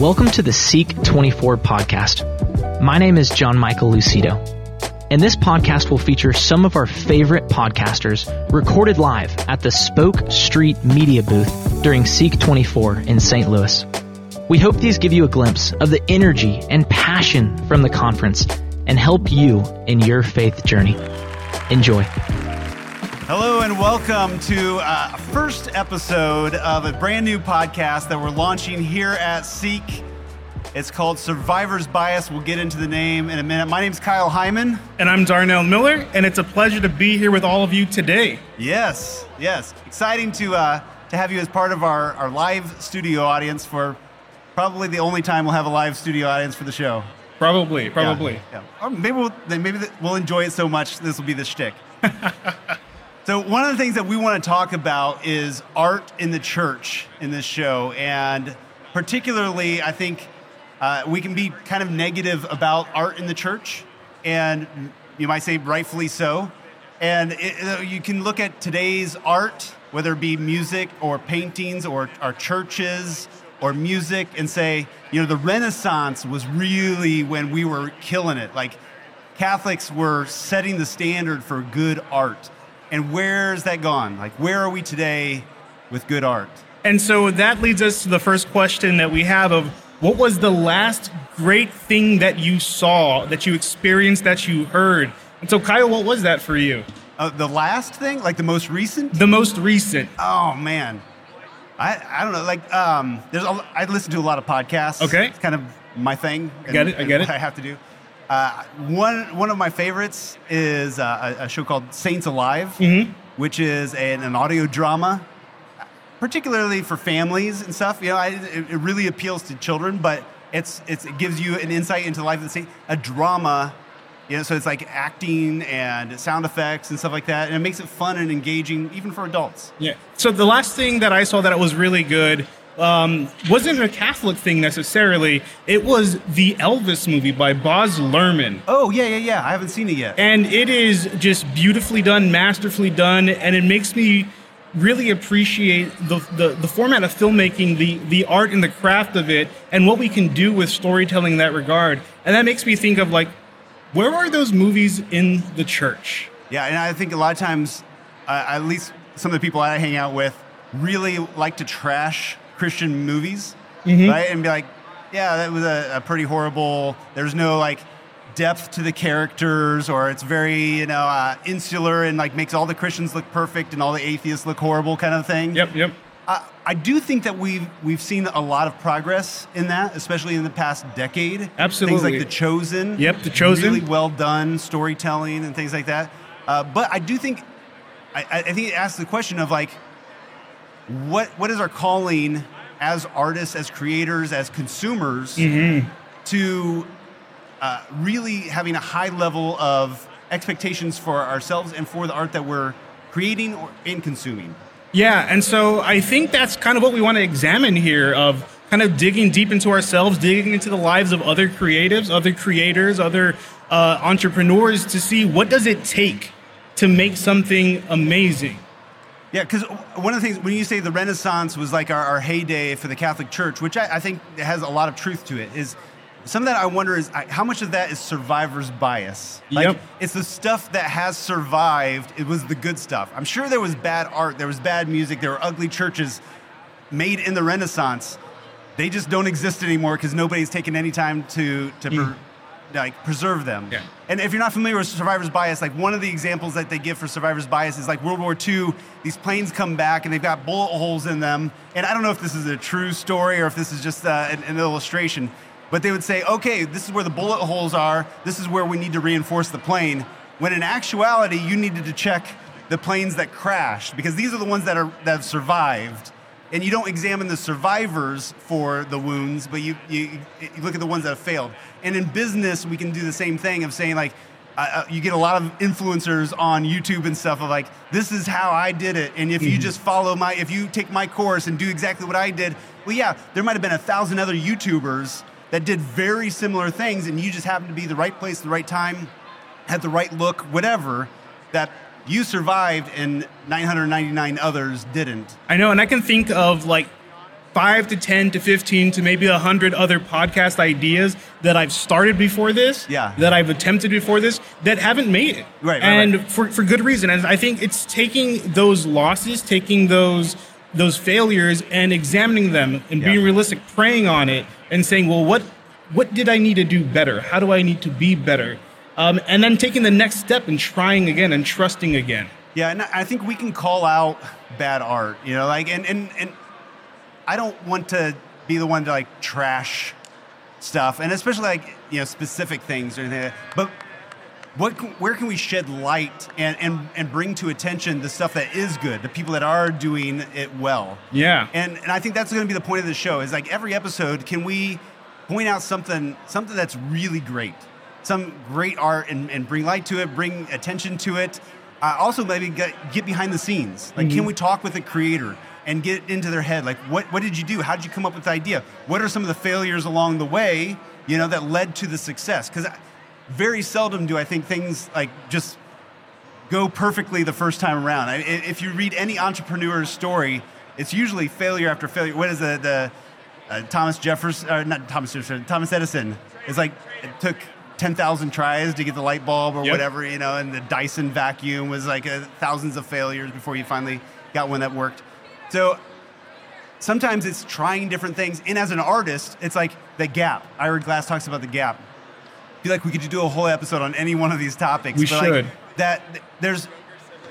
Welcome to the Seek 24 podcast. My name is John Michael Lucido, and this podcast will feature some of our favorite podcasters recorded live at the Spoke Street Media booth during Seek 24 in St. Louis. We hope these give you a glimpse of the energy and passion from the conference and help you in your faith journey. Enjoy. Hello and welcome to uh, first episode of a brand new podcast that we're launching here at Seek. It's called Survivor's Bias. We'll get into the name in a minute. My name's Kyle Hyman. And I'm Darnell Miller, and it's a pleasure to be here with all of you today. Yes, yes. Exciting to, uh, to have you as part of our, our live studio audience for probably the only time we'll have a live studio audience for the show. Probably, probably. Yeah, yeah. Or maybe we'll, maybe we'll enjoy it so much this will be the shtick. So, one of the things that we want to talk about is art in the church in this show. And particularly, I think uh, we can be kind of negative about art in the church. And you might say rightfully so. And it, you can look at today's art, whether it be music or paintings or our churches or music, and say, you know, the Renaissance was really when we were killing it. Like Catholics were setting the standard for good art and where's that gone? Like, where are we today with good art? And so that leads us to the first question that we have of what was the last great thing that you saw, that you experienced, that you heard? And so, Kyle, what was that for you? Uh, the last thing, like the most recent. The most recent. Oh man, I I don't know. Like, um, there's a, I listen to a lot of podcasts. Okay, it's kind of my thing. I get it. I get it. I have to do. Uh, one one of my favorites is uh, a, a, show called Saints Alive, mm-hmm. which is an, an, audio drama, particularly for families and stuff. You know, I, it, it, really appeals to children, but it's, it's, it gives you an insight into the life of the saint. A drama, you know, so it's like acting and sound effects and stuff like that, and it makes it fun and engaging even for adults. Yeah. So the last thing that I saw that was really good um, wasn't a Catholic thing necessarily. It was the Elvis movie by Baz Luhrmann. Oh yeah, yeah, yeah. I haven't seen it yet. And it is just beautifully done, masterfully done, and it makes me really appreciate the, the, the format of filmmaking, the, the art and the craft of it, and what we can do with storytelling in that regard. And that makes me think of like, where are those movies in the church? Yeah, and I think a lot of times, uh, at least some of the people I hang out with, really like to trash Christian movies, mm-hmm. right? And be like, yeah, that was a, a, pretty horrible. There's no like depth to the characters, or it's very you know uh, insular and like makes all the Christians look perfect and all the atheists look horrible, kind of thing. Yep, yep. Uh, I do think that we've we've seen a lot of progress in that, especially in the past decade. Absolutely, things like The Chosen. Yep, The Chosen. Really well done storytelling and things like that. Uh, but I do think, I, I think it asks the question of like what what is our calling as artists, as creators, as consumers mm-hmm. to uh, really having a high level of expectations for ourselves and for the art that we're creating or in consuming. Yeah, and so I think that's kind of what we want to examine here of kind of digging deep into ourselves, digging into the lives of other creatives, other creators, other uh, entrepreneurs to see what does it take to make something amazing. Yeah, because one of the things when you say the Renaissance was like our, our heyday for the Catholic Church, which I, I, think has a lot of truth to it, is some of that I wonder is how much of that is survivor's bias. Like, yep. It's the stuff that has survived. It was the good stuff. I'm sure there was bad art, there was bad music, there were ugly churches made in the Renaissance. They just don't exist anymore because nobody's taken any time to to. Mm like preserve them. Yeah. And if you're not familiar with survivor's bias, like one of the examples that they give for survivor's bias is like World War II. These planes come back and they've got bullet holes in them. And I don't know if this is a true story or if this is just uh, an, an illustration. But they would say, okay, this is where the bullet holes are. This is where we need to reinforce the plane. When in actuality, you needed to check the planes that crashed because these are the ones that are that have survived and you don't examine the survivors for the wounds, but you, you, you, look at the ones that have failed. And in business, we can do the same thing of saying, like, uh, uh you get a lot of influencers on YouTube and stuff of like, this is how I did it. And if mm-hmm. you just follow my, if you take my course and do exactly what I did, well, yeah, there might have been a thousand other YouTubers that did very similar things, and you just happened to be the right place, the right time, had the right look, whatever, that you survived and 999 others didn't. I know, and I can think of like five to 10 to 15 to maybe 100 other podcast ideas that I've started before this, Yeah. that I've attempted before this, that haven't made it. Right, right, and right. For, for good reason. And I think it's taking those losses, taking those those failures and examining them and being realistic, praying on it and saying, well, what what did I need to do better? How do I need to be better? Um, and then taking the next step and trying again and trusting again. Yeah, and I think we can call out bad art, you know, like and and and I don't want to be the one to like trash stuff, and especially like you know specific things or anything. Like. But what can, where can we shed light and, and and bring to attention the stuff that is good, the people that are doing it well? Yeah. And and I think that's going to be the point of the show. Is like every episode, can we point out something something that's really great, some great art, and, and bring light to it, bring attention to it. Uh, also, maybe get, get behind the scenes. Like, can we talk with the creator and get into their head? Like, what what did you do? How did you come up with the idea? What are some of the failures along the way? You know, that led to the success. Because very seldom do I think things like just go perfectly the first time around. I, i- if you read any entrepreneur's story, it's usually failure after failure. What is the, the uh, Thomas Jefferson, or not Thomas Jefferson, Thomas Edison? It's like it took 10,000 tries to get the light bulb or Yep. whatever, you know, and the Dyson vacuum was like uh, thousands of failures before you finally got one that worked. So sometimes it's trying different things. And as an artist, it's like the gap. Ira Glass talks about the gap. I feel like we could do a whole episode on any one of these topics. We but like, should. that there's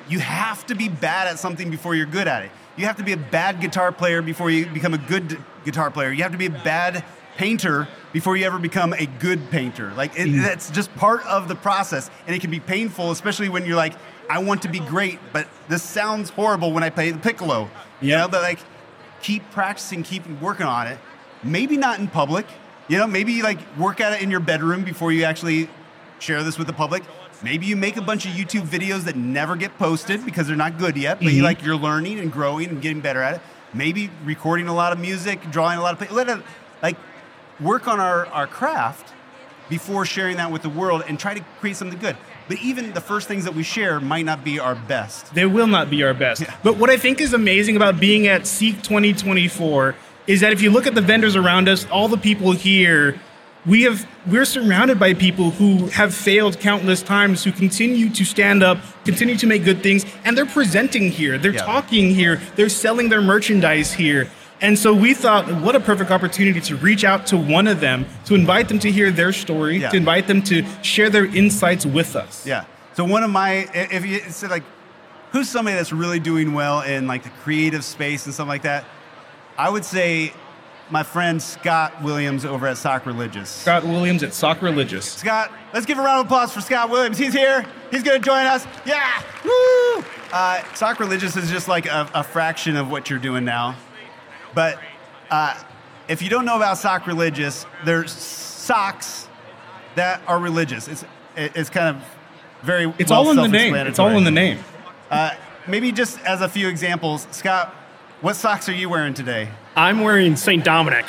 you have to be bad at something before you're good at it. You have to be a bad guitar player before you become a good guitar player. You have to be a bad painter before you ever become a good painter. Like it, Mm. that's just part of the process, and it can be painful, especially when you're like, I want to be great, but this sounds horrible when I play the piccolo. You know, but like, keep practicing, keep working on it. Maybe not in public. You know, maybe like work at it in your bedroom before you actually share this with the public. Maybe you make a bunch of YouTube videos that never get posted because they're not good yet, but you Mhm. like you're learning and growing and getting better at it. Maybe recording a lot of music, drawing a lot of let it like work on our, our craft before sharing that with the world and try to create something good. But even the first things that we share might not be our best. They will not be our best. Yeah. But what I think is amazing about being at Seek 2024 is that if you look at the vendors around us, all the people here, we have we're surrounded by people who have failed countless times, who continue to stand up, continue to make good things, and they're presenting here, they're Yeah. talking here, they're selling their merchandise here. And so we thought, what a perfect opportunity to reach out to one of them, to invite them to hear their story, Yeah. to invite them to share their insights with us. Yeah. So one of my, if you said like, who's somebody that's really doing well in like the creative space and stuff like that, I would say my friend Scott Williams over at Sock Religious. Scott Williams at Sock Religious. Scott, let's give a round of applause for Scott Williams. He's here. He's going to join us. Yeah. Woo. Uh, Sock Religious is just like a, a fraction of what you're doing now. But uh, if you don't know about Sock Religious, there's socks that are religious. It's it's kind of very It's well all in the name. It's all in the name. Uh, maybe just as a few examples, Scott, what socks are you wearing today? I'm wearing St. Dominic.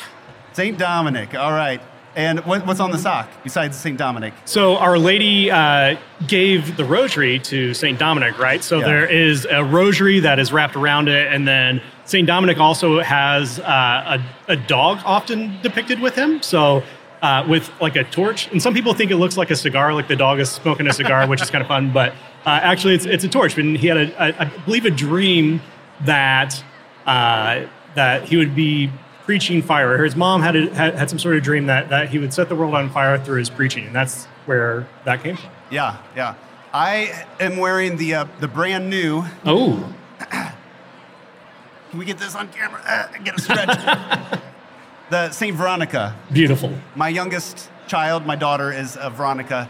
St. Dominic. All right. And what, what's on the sock besides St. Dominic? So Our Lady uh, gave the rosary to St. Dominic, right? So Yeah. there is a rosary that is wrapped around it, and then St. Dominic also has uh, a, a dog often depicted with him. So uh, with like a torch, and some people think it looks like a cigar, like the dog is smoking a cigar, which is kind of fun. But uh, actually, it's it's a torch. And he had a, a I believe, a dream that uh, that he would be preaching fire. His mom had, a, had had some sort of dream that that he would set the world on fire through his preaching, and that's where that came from. Yeah, yeah. I am wearing the uh, the brand new. Oh, Can we get this on camera? Uh, get a stretch. the Saint Veronica. beautiful. My youngest child, my daughter, is uh, Veronica.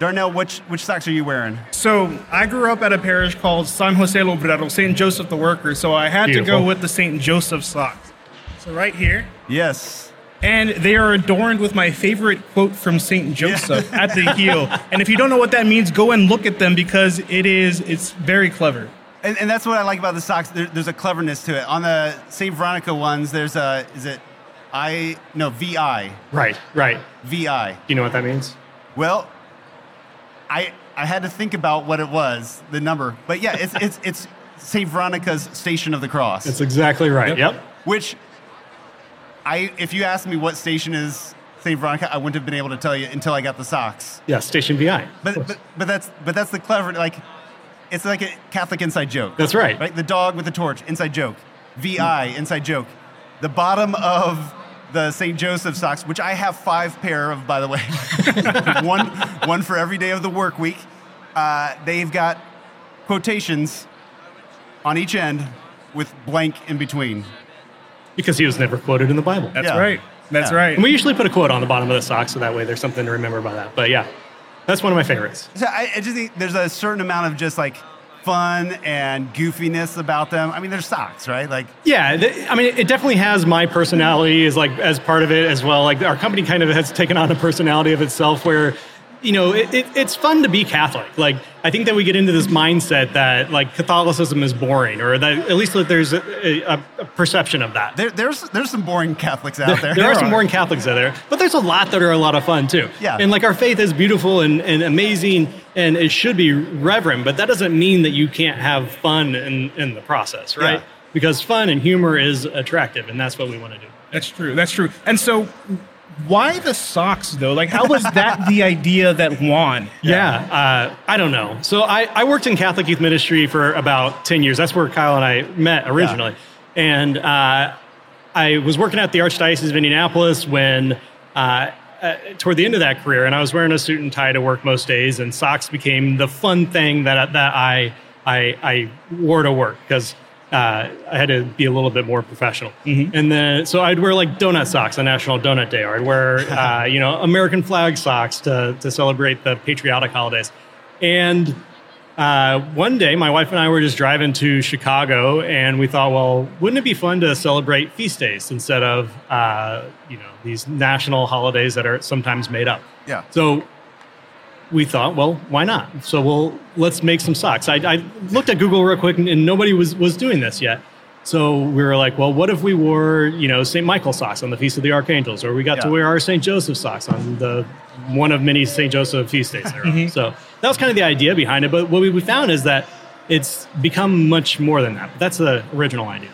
Darnell, which which socks are you wearing? So I grew up at a parish called San Jose Obrero, St. Joseph the Worker. So I had to go with the St. Joseph socks. So right here. Yes. And they are adorned with my favorite quote from St. Joseph at the heel. And if you don't know what that means, go and look at them because it is it's very clever. And, and that's what I like about the socks. There, there's a cleverness to it. On the Saint Veronica ones, there's a is it I no VI Right, right. VI. Do you know what that means? Well, I I had to think about what it was, the number. But yeah, it's it's it's Saint Veronica's Station of the Cross. That's exactly right. Yep. Yep. which I if you asked me what station is St. Veronica, I wouldn't have been able to tell you until I got the socks. Yeah, Station VI. But but but that's but that's the clever like it's like a Catholic inside joke. That's right. Right? The dog with the torch, inside joke. VI, inside joke. The bottom of the St. Joseph socks, which I have five pair of, by the way, one, one for every day of the work week. Uh, they've got quotations on each end with blank in between. Because he was never quoted in the Bible. That's Yeah. right. That's Yeah. right. And we usually put a quote on the bottom of the sock so that way there's something to remember by that. But yeah, that's one of my favorites. So I, I just think there's a certain amount of just like fun and goofiness about them. I mean, they're socks, right? Like, Yeah, th- I mean, it definitely has my personality as like as part of it as well. Like our company kind of has taken on a personality of itself where, you know, it, it, it's fun to be Catholic. Like I think that we get into this mindset that like Catholicism is boring, or that at least that there's a, a, a perception of that. there, there's there's some boring Catholics out there. There are some boring Catholics out there, but there's a lot that are a lot of fun too. Yeah. And like our faith is beautiful and, and amazing and it should be reverent, but that doesn't mean that you can't have fun in, in the process, right? Yeah. Because fun and humor is attractive and that's what we want to do. That's true. That's true. And so, why the socks though? Like, how was that the idea that won? Yeah, uh, I don't know. So I, I worked in Catholic youth ministry for about 10 years. That's where Kyle and I met originally. And uh, I was working at the Archdiocese of Indianapolis when, uh, uh, toward the end of that career, and I was wearing a suit and tie to work most days, and socks became the fun thing that, that I, I, I wore to work because uh, I had to be a little bit more professional. And then, so I'd wear like donut socks on National Donut Day, or I'd wear, uh, you know, American flag socks to, to celebrate the patriotic holidays. And uh, one day, my wife and I were just driving to Chicago, and we thought, well, wouldn't it be fun to celebrate feast days instead of, uh, you know, these national holidays that are sometimes made up? Yeah. So we thought, well, why not? So we'll let's make some socks. I, I looked at Google real quick, and, and nobody was was doing this yet. So we were like, well, what if we wore, you know, St. Michael socks on the Feast of the Archangels, or we got to wear our St. Joseph socks on the one of many St. Joseph feast days. Are. Mm-hmm. So that was kind of the idea behind it. But what we we found is that it's become much more than that. That's the original idea.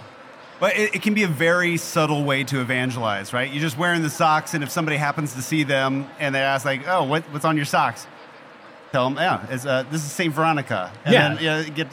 But it, it can be a very subtle way to evangelize, right? You're just wearing the socks, and if somebody happens to see them and they ask, like, "Oh, what, what's on your socks?" Tell them, "Yeah, it's, uh, this is Saint Veronica." And Yeah. then, yeah, get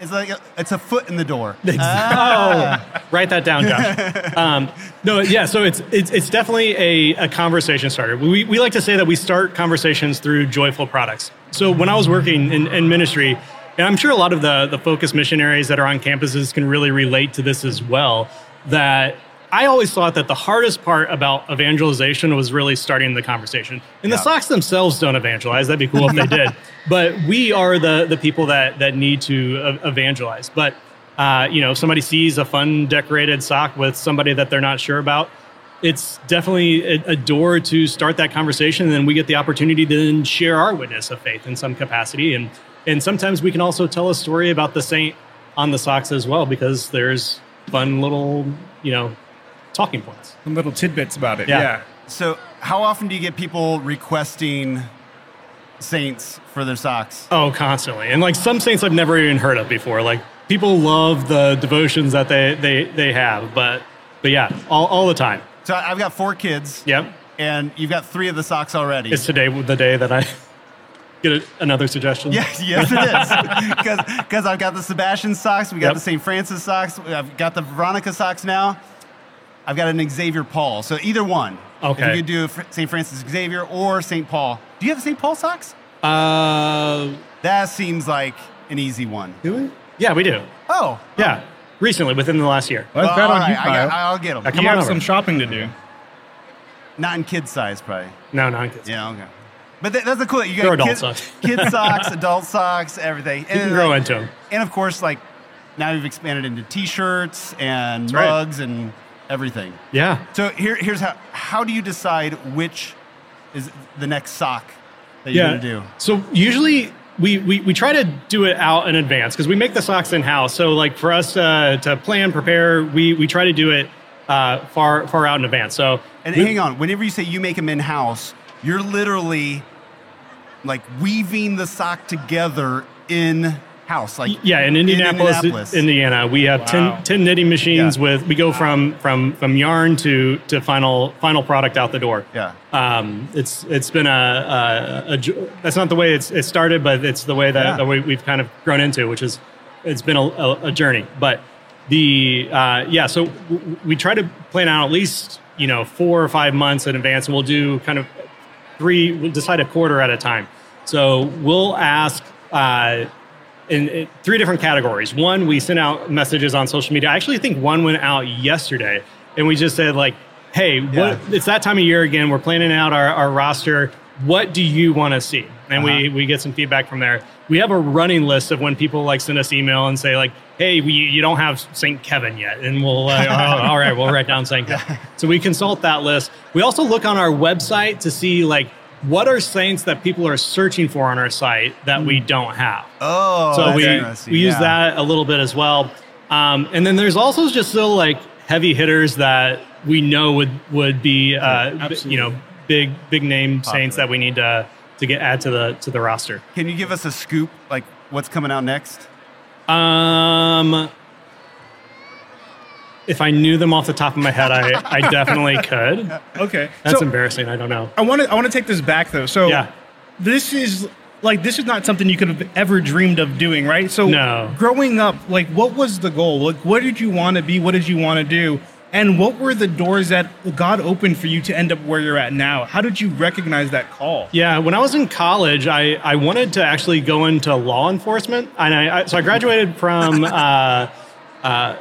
it's like a, it's a foot in the door. Oh, write that down, Josh. Um, no, yeah. So it's it's it's definitely a, a conversation starter. We we like to say that we start conversations through joyful products. So when I was working in, in ministry, and I'm sure a lot of the the FOCUS missionaries that are on campuses can really relate to this as well. That I always thought that the hardest part about evangelization was really starting the conversation. And the socks themselves don't evangelize. That'd be cool if they did. But we are the the people that that need to evangelize. But uh, you know, if somebody sees a fun decorated sock with somebody that they're not sure about, it's definitely a, a door to start that conversation. And then we get the opportunity to then share our witness of faith in some capacity. And and sometimes we can also tell a story about the saint on the socks as well because there's fun little you know talking points. Some little tidbits about it. Yeah. Yeah. So, how often do you get people requesting saints for their socks? Oh, constantly. And like some saints I've never even heard of before. Like people love the devotions that they they they have, but but yeah, all, all the time. So, I've got four kids, Yep. and you've got three of the socks already. Is today the day that I get a, another suggestion? Yes, yes, it is. Because I've got the Sebastian socks, we got Yep. the St. Francis socks, I've got the Veronica socks now. I've got an Xavier Paul. So either one. Okay. If you could do St. Francis Xavier or St. Paul. Do you have St. Paul socks? Uh, That seems like an easy one. do we? Yeah, we do. Oh. Yeah, recently within the last year. Well, Well, bad all on you, I, I'll get them. Okay. Come you on have over. some shopping to do. Not in kid size, probably. No, not I'm kidding. Yeah, okay. But that, that's the cool. Thing. You got They're adult kid, socks. kid socks, adult socks, everything. You can grow into them. And of course, like now you've expanded into T-shirts and right. mugs and everything. Yeah. So here, here's how. How do you decide which is the next sock that you're gonna do? So usually we, we, we try to do it out in advance because we make the socks in house. So like for us uh, to plan, prepare, we, we try to do it uh, far far out in advance. So And we- hang on, whenever you say you make them in house, you're literally like weaving the sock together in house. Like Yeah, in Indianapolis, Indianapolis. Indiana, we have Wow. 10, 10 knitting machines Yeah. with. We go from from from yarn to to final final product out the door. Yeah. um, it's it's been a, a, a jo- that's not the way it's it started, but it's the way that, Yeah. that we, we've kind of grown into, which is it's been a, a, a journey. But the uh, yeah, so w- we try to plan out at least you know four or five months in advance, and we'll do kind of three. We'll decide a quarter at a time. So we'll ask. Uh, in, in three different categories. One, we sent out messages on social media. I actually think one went out yesterday, and we just said like, "Hey, what, it's that time of year again. We're planning out our, our roster. What do you want to see?" And we Uh-huh. we get some feedback from there. We have a running list of when people like send us email and say like, "Hey, we, you don't have St. Kevin yet," and we'll uh, oh, all right, we'll write down St. Kevin. So we consult that list. We also look on our website to see like. What are saints that people are searching for on our site that we don't have? Oh, so that's we we use Yeah. that a little bit as well um, and then there's also just still like heavy hitters that we know would would be uh, b- you know big big name saints that we need to to get add to the to the roster Can you give us a scoop? Like what's coming out next? um if I knew them off the top of my head, I, I definitely could. Okay. That's so embarrassing. I don't know. I want to I want to take this back though. So Yeah. this is like this is not something you could have ever dreamed of doing, right? So No. growing up, like what was the goal? Like what did you want to be? What did you want to do? And what were the doors that God opened for you to end up where you're at now? How did you recognize that call? Yeah, when I was in college, I, I wanted to actually go into law enforcement, and I, I so I graduated from uh, uh,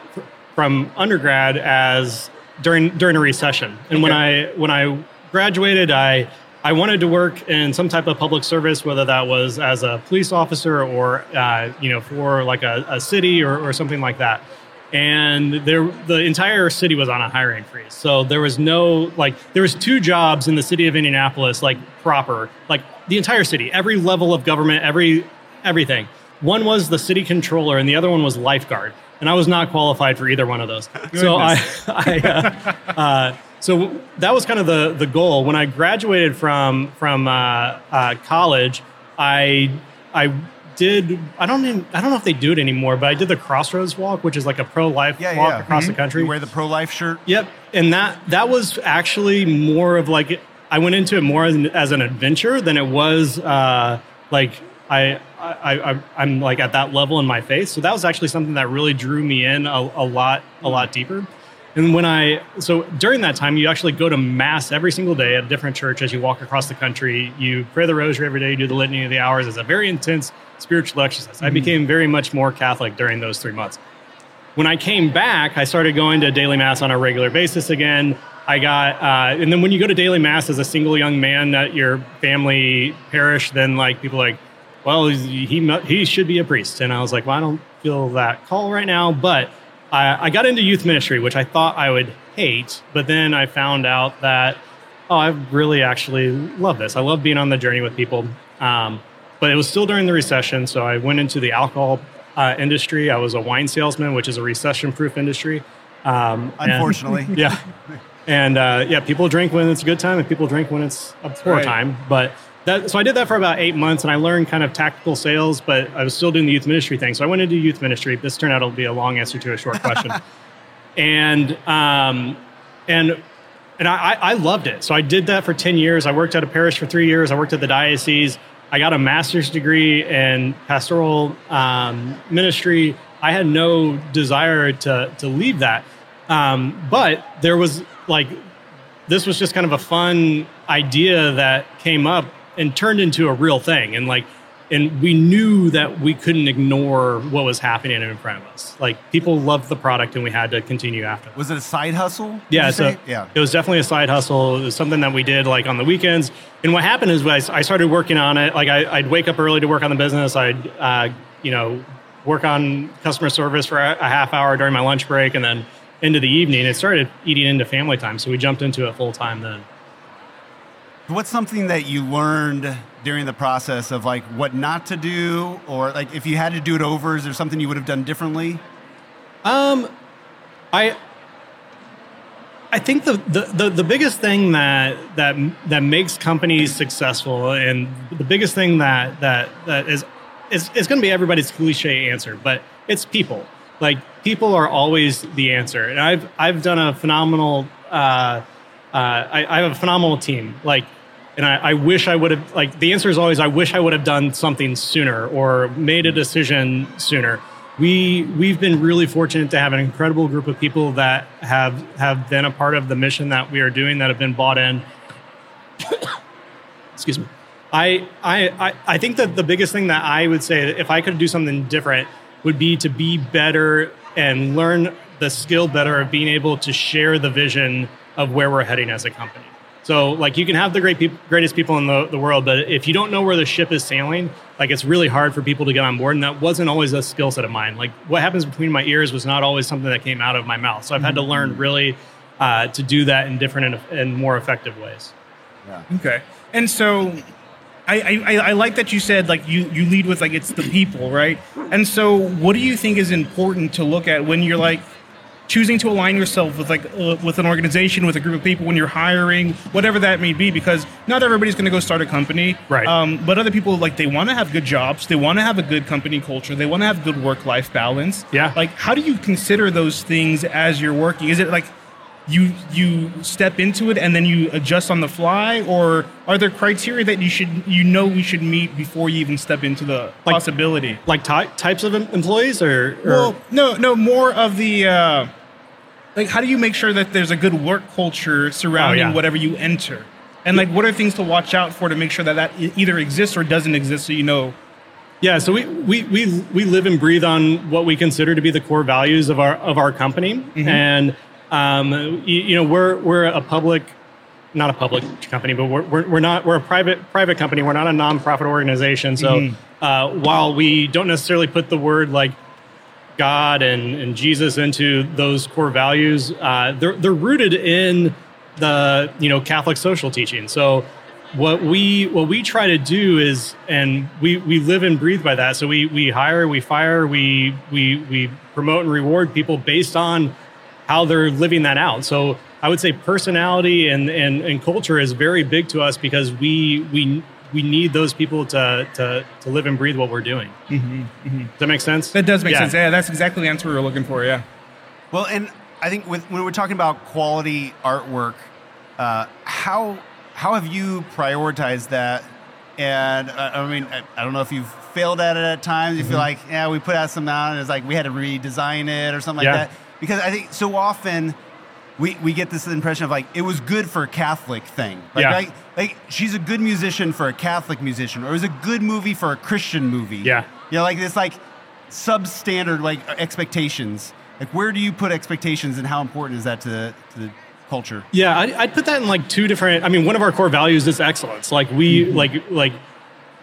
from undergrad as during during a recession, and when I when I graduated, I I wanted to work in some type of public service, whether that was as a police officer or uh, you know for like a, a city or, or something like that. And there the entire city was on a hiring freeze. So there was no like there was two jobs in the city of indianapolis like proper like the entire city every level of government every everything. One was the city controller and the other one was lifeguard and i was not qualified for either one of those so i, I uh, uh, so that was kind of the the goal when i graduated from from uh, uh, college i i did I don't even, I don't know if they do it anymore, but I did the Crossroads Walk, which is like a pro life Yeah, walk yeah. across Mhm. the country. You wear the pro life shirt. Yep, and that that was actually more of like I went into it more as an, as an adventure than it was uh, like I, I I I'm like at that level in my faith. So that was actually something that really drew me in a, a lot a lot deeper. And when I so during that time, you actually go to mass every single day at a different church as you walk across the country. You pray the rosary every day. You do the liturgy of the hours. It's a very intense spiritual exercise. I became very much more Catholic during those three months when I came back, I started going to daily mass on a regular basis again. I got, uh, and then when you go to daily mass as a single young man at your family parish, then like people are like, well, he mu- he should be a priest, and I was like, well, I don't feel that call right now, but I, I got into youth ministry, which I thought I would hate, but then I found out that oh, I really actually love this. I love being on the journey with people. Um, but it was still during the recession, so I went into the alcohol uh, industry. I was a wine salesman, which is a recession-proof industry. Um, and- Unfortunately. yeah, and uh, yeah, people drink when it's a good time, and people drink when it's a poor Right. time. But that, so I did that for about eight months, and I learned kind of tactical sales. But I was still doing the youth ministry thing, so I went into youth ministry. This turned out to be a long answer to a short question, and um, and and I, I loved it. So I did that for 10 years. I worked at a parish for three years. I worked at the diocese. I got a master's degree in pastoral um, ministry. I had no desire to, to leave that. Um, but there was like, this was just kind of a fun idea that came up and turned into a real thing. And like, and we knew that we couldn't ignore what was happening in front of us. Like people loved the product and we had to continue after. Was it a side hustle? Yeah, so yeah. it was definitely a side hustle. It was something that we did like on the weekends. And what happened is I started working on it. Like I, I'd wake up early to work on the business. I'd uh, you know work on customer service for a half hour during my lunch break, and then into the evening it started eating into family time. So we jumped into it full time then. What's something that you learned during the process of like what not to do, or like if you had to do it over, is there something you would have done differently? Um, I I think the, the, the, the biggest thing that that that makes companies successful, and the biggest thing that that that is going to be everybody's cliche answer, but it's people. Like people are always the answer, and I've I've done a phenomenal. Uh, uh, I, I have a phenomenal team. Like, and I, I wish I would have. Like, the answer is always I wish I would have done something sooner or made a decision sooner. We we've been really fortunate to have an incredible group of people that have have been a part of the mission that we are doing that have been bought in. Excuse me. I, I, I think that the biggest thing that I would say, if I could do something different, would be to be better and learn the skill better of being able to share the vision of where we're heading as a company. So, like, you can have the great people, greatest people in the, the world, but if you don't know where the ship is sailing, like, it's really hard for people to get on board. And that wasn't always a skill set of mine. Like, what happens between my ears was not always something that came out of my mouth. So, I've had to learn really uh, to do that in different and, and more effective ways. Yeah. Okay. And so, I, I, I, like that you said like you, you lead with like it's the people right and so what do you think is important to look at when you're like choosing to align yourself with like uh, with an organization with a group of people when you're hiring whatever that may be because not everybody's going to go start a company. Right. Um, but other people like they want to have good jobs they want to have a good company culture they want to have good work life balance. Yeah. Like how do you consider those things as you're working? Is it like you you step into it and then you adjust on the fly or are there criteria that you should you know we should meet before you even step into the like, possibility? Like ty- types of employees or, or, well no no more of the uh, like how do you make sure that there's a good work culture surrounding oh, yeah. whatever you enter and like what are things to watch out for to make sure that that either exists or doesn't exist so you know yeah, so we, we, we, we live and breathe on what we consider to be the core values of our of our company, mm-hmm. and um, you, you, know, we're we're a public, not a public company, but we're, we're, we're not we're a private private company. We're not a nonprofit organization. So mm-hmm. uh, while we don't necessarily put the word like God and, and Jesus into those core values, uh, they're they're rooted in the you know Catholic social teaching. So what we what we try to do is and we we live and breathe by that so we we hire we fire we we we promote and reward people based on how they're living that out. So I would say personality and, and, and culture is very big to us because we we we need those people to to, to live and breathe what we're doing. Mm-hmm, mm-hmm. Does that make sense? That does make yeah. sense. Yeah, that's exactly the answer we were looking for. Yeah. Well, and I think with, when we're talking about quality artwork, uh, how how have you prioritized that? And uh, I mean, I, I, don't know if you've failed at it at times. You mm-hmm. feel like, yeah, we put out some out and it's like we had to redesign it or something yeah. like that because I think so often we, we get this impression of like it was good for a Catholic thing. Like, yeah. like, like she's a good musician for a Catholic musician, or it was a good movie for a Christian movie. Yeah. You know, like this like substandard like expectations. Like where do you put expectations and how important is that to the, to the culture? Yeah, I'd, I'd, put that in like two different. I mean, one of our core values is excellence. Like we mm-hmm. like like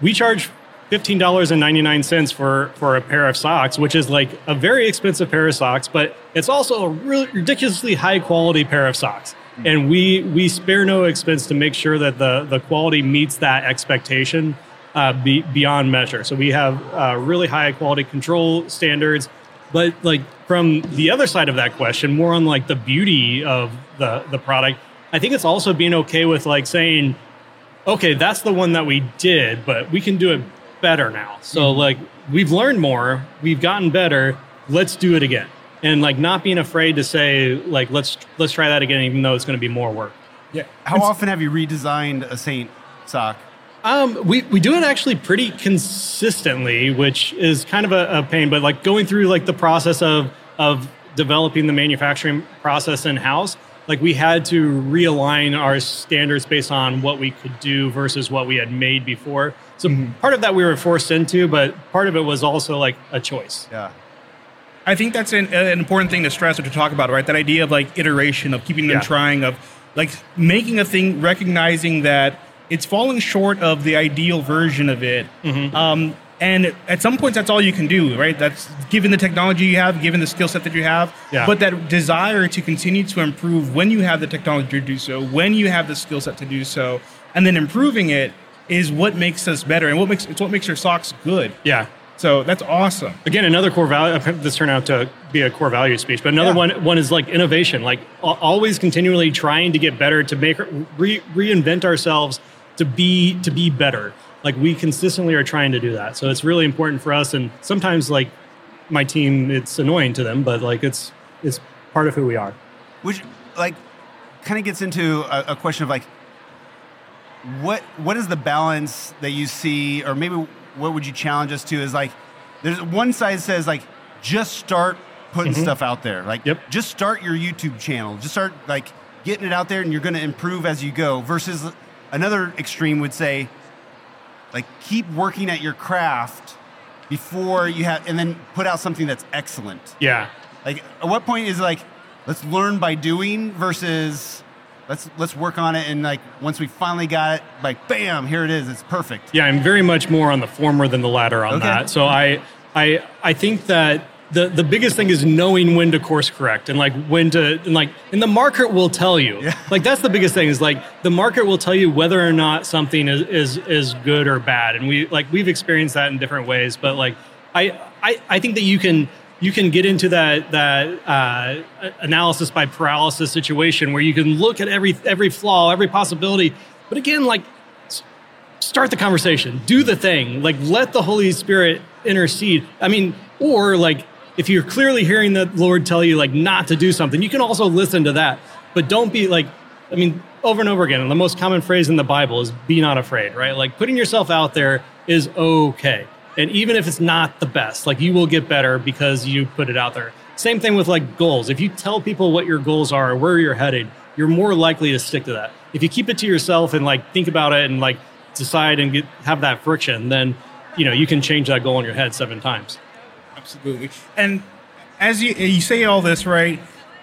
we charge $15.99 for, for a pair of socks, which is like a very expensive pair of socks, but it's also a really ridiculously high quality pair of socks. Mm-hmm. And we, we spare no expense to make sure that the, the quality meets that expectation uh, be, beyond measure. So we have uh, really high quality control standards. But like from the other side of that question, more on like the beauty of the, the product, I think it's also being okay with like saying, okay, that's the one that we did, but we can do it better now. So mm-hmm. like we've learned more, we've gotten better. Let's do it again, and like not being afraid to say like let's let's try that again, even though it's going to be more work. Yeah. How often have you redesigned a Saint sock? Um, we, we do it actually pretty consistently, which is kind of a, a, pain, but like going through like the process of, of developing the manufacturing process in house, like we had to realign our standards based on what we could do versus what we had made before. So mm-hmm. part of that we were forced into, but part of it was also like a choice. Yeah. I think that's an, an important thing to stress or to talk about, right? That idea of like iteration, of keeping them yeah. trying, of like making a thing, recognizing that it's falling short of the ideal version of it. Mm-hmm. Um, and at some points, that's all you can do, right? That's given the technology you have, given the skill set that you have. Yeah. But that desire to continue to improve when you have the technology to do so, when you have the skill set to do so, and then improving it is what makes us better and what makes it's what makes your socks good. Yeah. So that's awesome. Again, another core value. This turned out to be a core value speech, but another yeah. one one is like innovation, like always continually trying to get better, to make re, reinvent ourselves to be to be better. like we consistently are trying to do that. So it's really important for us. And sometimes like my team, it's annoying to them, but like it's it's part of who we are. Which like kind of gets into a, a question of like what what is the balance that you see, or maybe what would you challenge us to? Is like there's one side says like just start putting mm-hmm. stuff out there, like Yep. just start your YouTube channel, just start like getting it out there, and you're going to improve as you go. Versus another extreme would say like keep working at your craft before you have, and then put out something that's excellent. Yeah. Like, at what point is like, let's learn by doing versus let's let's work on it and like once we finally got it, like bam, here it is, it's perfect. Yeah, I'm very much more on the former than the latter on Okay. that. So I I I think that the the biggest thing is knowing when to course correct and like when to and like and the market will tell you. Yeah. Like that's the biggest thing is like the market will tell you whether or not something is is is good or bad. And we like we've experienced that in different ways, but like I I I think that you can you can get into that that uh, analysis by paralysis situation where you can look at every every flaw, every possibility. But again, like start the conversation. Do the thing. Like let the holy spirit intercede. I mean or like if you're clearly hearing the lord tell you like not to do something you can also listen to that. But don't be like i mean over and over again and the most common phrase in the bible is be not afraid right? Like putting yourself out there is okay and even if it's not the best like you will get better because you put it out there same thing with like goals if you tell people what your goals are or where you're headed you're more likely to stick to that if you keep it to yourself and like think about it and like decide and get have that friction, then you know you can change that goal in your head seven times. Absolutely. And as you you say all this, right?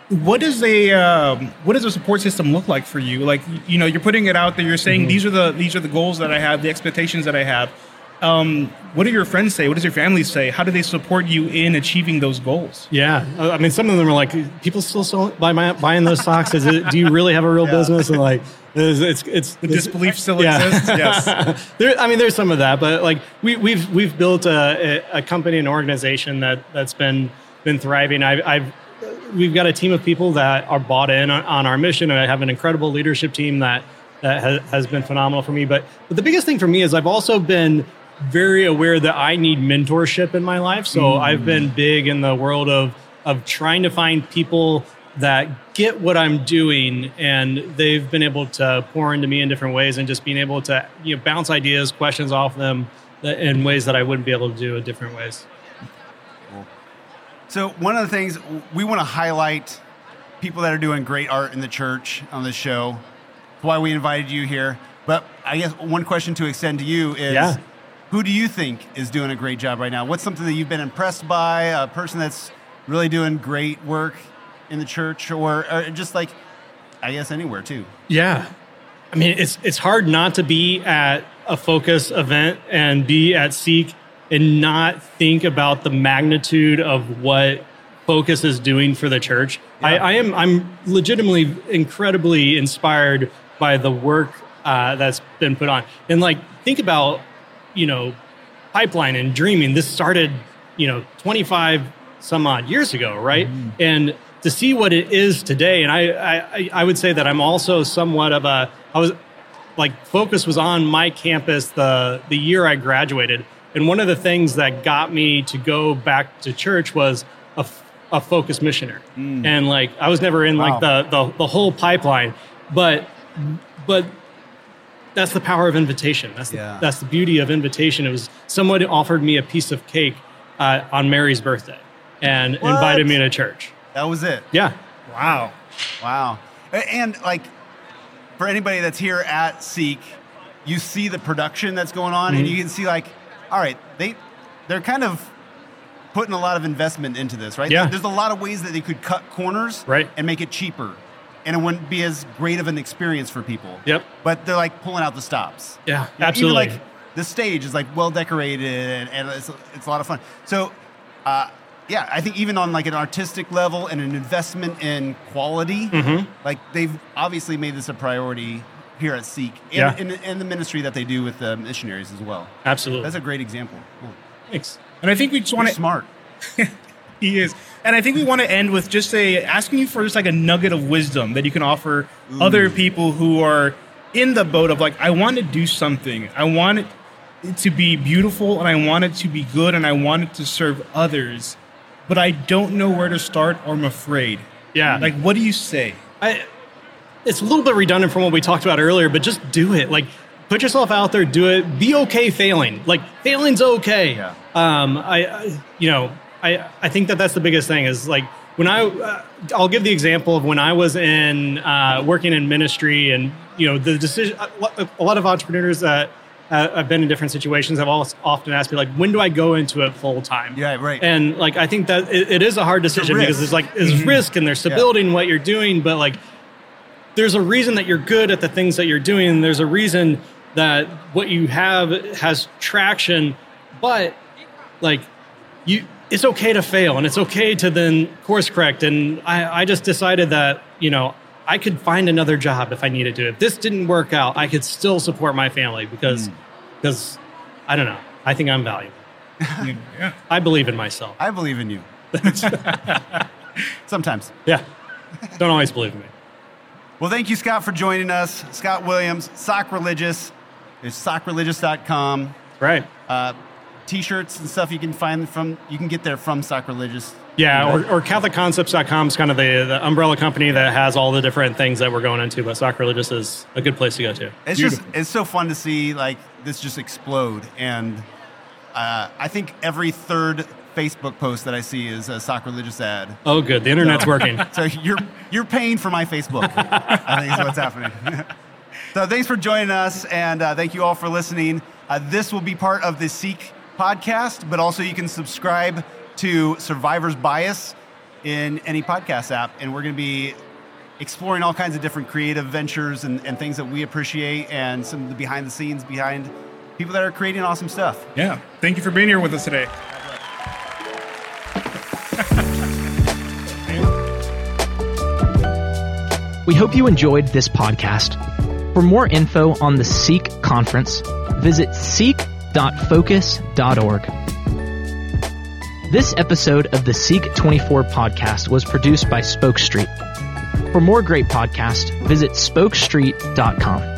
What does a um, what does a support system look like for you? Like you know, you're putting it out there. You're saying these are the these are the goals that I have, the expectations that I have. Um, what do your friends say? What does your family say? How do they support you in achieving those goals? Yeah, Uh, I mean, some of them are like, people still sell, buy my, buying those socks. Is it? Do you really have a real Yeah. business? And like, it's it's, it's The disbelief still Yeah. exists. Yes. there, I mean, there's some of that, but like we, we've we've built a, a, a company, an organization that that's been been thriving. I've, I've we've got a team of people that are bought in on, on our mission, and I have an incredible leadership team that that has, has been phenomenal for me. But but the biggest thing for me is I've also been very aware that I need mentorship in my life. So mm. I've been big in the world of of trying to find people that get what I'm doing and they've been able to pour into me in different ways and just being able to you know bounce ideas, questions off them in ways that I wouldn't be able to do in different ways. So one of the things we want to highlight people that are doing great art in the church on this show. Why we invited you here. But I guess one question to extend to you is Yeah. Who do you think is doing a great job right now? What's something that you've been impressed by? A person that's really doing great work in the church or, or just like I guess anywhere too. Yeah. I mean, it's it's hard not to be at a FOCUS event and be at Seek and not think about the magnitude of what FOCUS is doing for the church. I, I am I'm legitimately incredibly inspired by the work uh, that's been put on. And like think about, you know, pipeline and dreaming. This started, you know, 25 some odd years ago, right? Mm-hmm. And to see what it is today, and I, I, I would say that I'm also somewhat of a, I was like FOCUS was on my campus the the year I graduated, and one of the things that got me to go back to church was a, a FOCUS missioner, mm. and like I was never in like Wow. the, the the whole pipeline, but but that's the power of invitation. That's the, Yeah. that's the beauty of invitation. It was someone offered me a piece of cake uh, on Mary's birthday and What? invited me to church. That was it. Yeah, Wow. Wow. And like for anybody that's here at Seek, you see the production that's going on Mm-hmm. and you can see like, all right, they they're kind of putting a lot of investment into this, right? Yeah. There's a lot of ways that they could cut corners Right. and make it cheaper. And it wouldn't be as great of an experience for people. Yep. But they're like pulling out the stops. yeah, Yeah, absolutely. Even like the stage is like well decorated and, and it's, it's a lot of fun. So, uh, yeah, I think even on like an artistic level and an investment in quality, Mm-hmm. like they've obviously made this a priority here at Seek and, Yeah. and, and the ministry that they do with the missionaries as well. absolutely. That's a great example. Cool. Thanks. And I think we just want to smart. He is. And I think we want to end with just a asking you for just like a nugget of wisdom that you can offer other people who are in the boat of like, I want to do something. I want it, it to be beautiful and I want it to be good and I want it to serve others, but I don't know where to start or I'm afraid. Yeah. Like, what do you say? I, it's a little bit redundant from what we talked about earlier, but just do it. Like, put yourself out there, do it. Be okay failing. Like, failing's okay. Yeah. Um, I, I, you know, I, I think that that's the biggest thing is like when I, uh, I'll give the example of when I was in uh, working in ministry, and you know, the decision. A lot of entrepreneurs that uh, I've been in different situations have also often asked me like, when do I go into it full time? Yeah, right. And like, I think that it, it is a hard decision because there's like, there's risk and there's stability in what you're doing, but like there's a reason that you're good at the things that you're doing. And there's a reason that what you have has traction, but like you, it's okay to fail and it's okay to then course correct. And I, I just decided that, you know, I could find another job if I needed to. If this didn't work out, I could still support my family because, because I don't know. I think I'm valuable. yeah. I believe in myself. I believe in you. Sometimes. Yeah. Don't always believe in me. Well, thank you, Scott, for joining us. Scott Williams, Sock Religious. It's sockreligious.com. Right. Uh, t-shirts and stuff you can find from you can get there from Sock Religious. Yeah, or, or CatholicConcepts.com is kind of the, the umbrella company that has all the different things that we're going into, but Sock Religious is a good place to go to. It's just it's so fun to see like this just explode, and uh, I think every third Facebook post that I see is a Sock Religious ad. Oh, good. The internet's working. So you're you're paying for my Facebook. I think is what's happening. so thanks for joining us, and uh, thank you all for listening. Uh, this will be part of the Seek podcast, but also you can subscribe to Survivor's Bias in any podcast app, and we're going to be exploring all kinds of different creative ventures and, and things that we appreciate, and some of the behind the scenes behind people that are creating awesome stuff. Yeah. Thank you for being here with us today. We hope you enjoyed this podcast. For more info on the Seek conference, visit seek.focus.org. This episode of the Seek 24 podcast was produced by Spoke Street. For more great podcasts, visit spokestreet.com.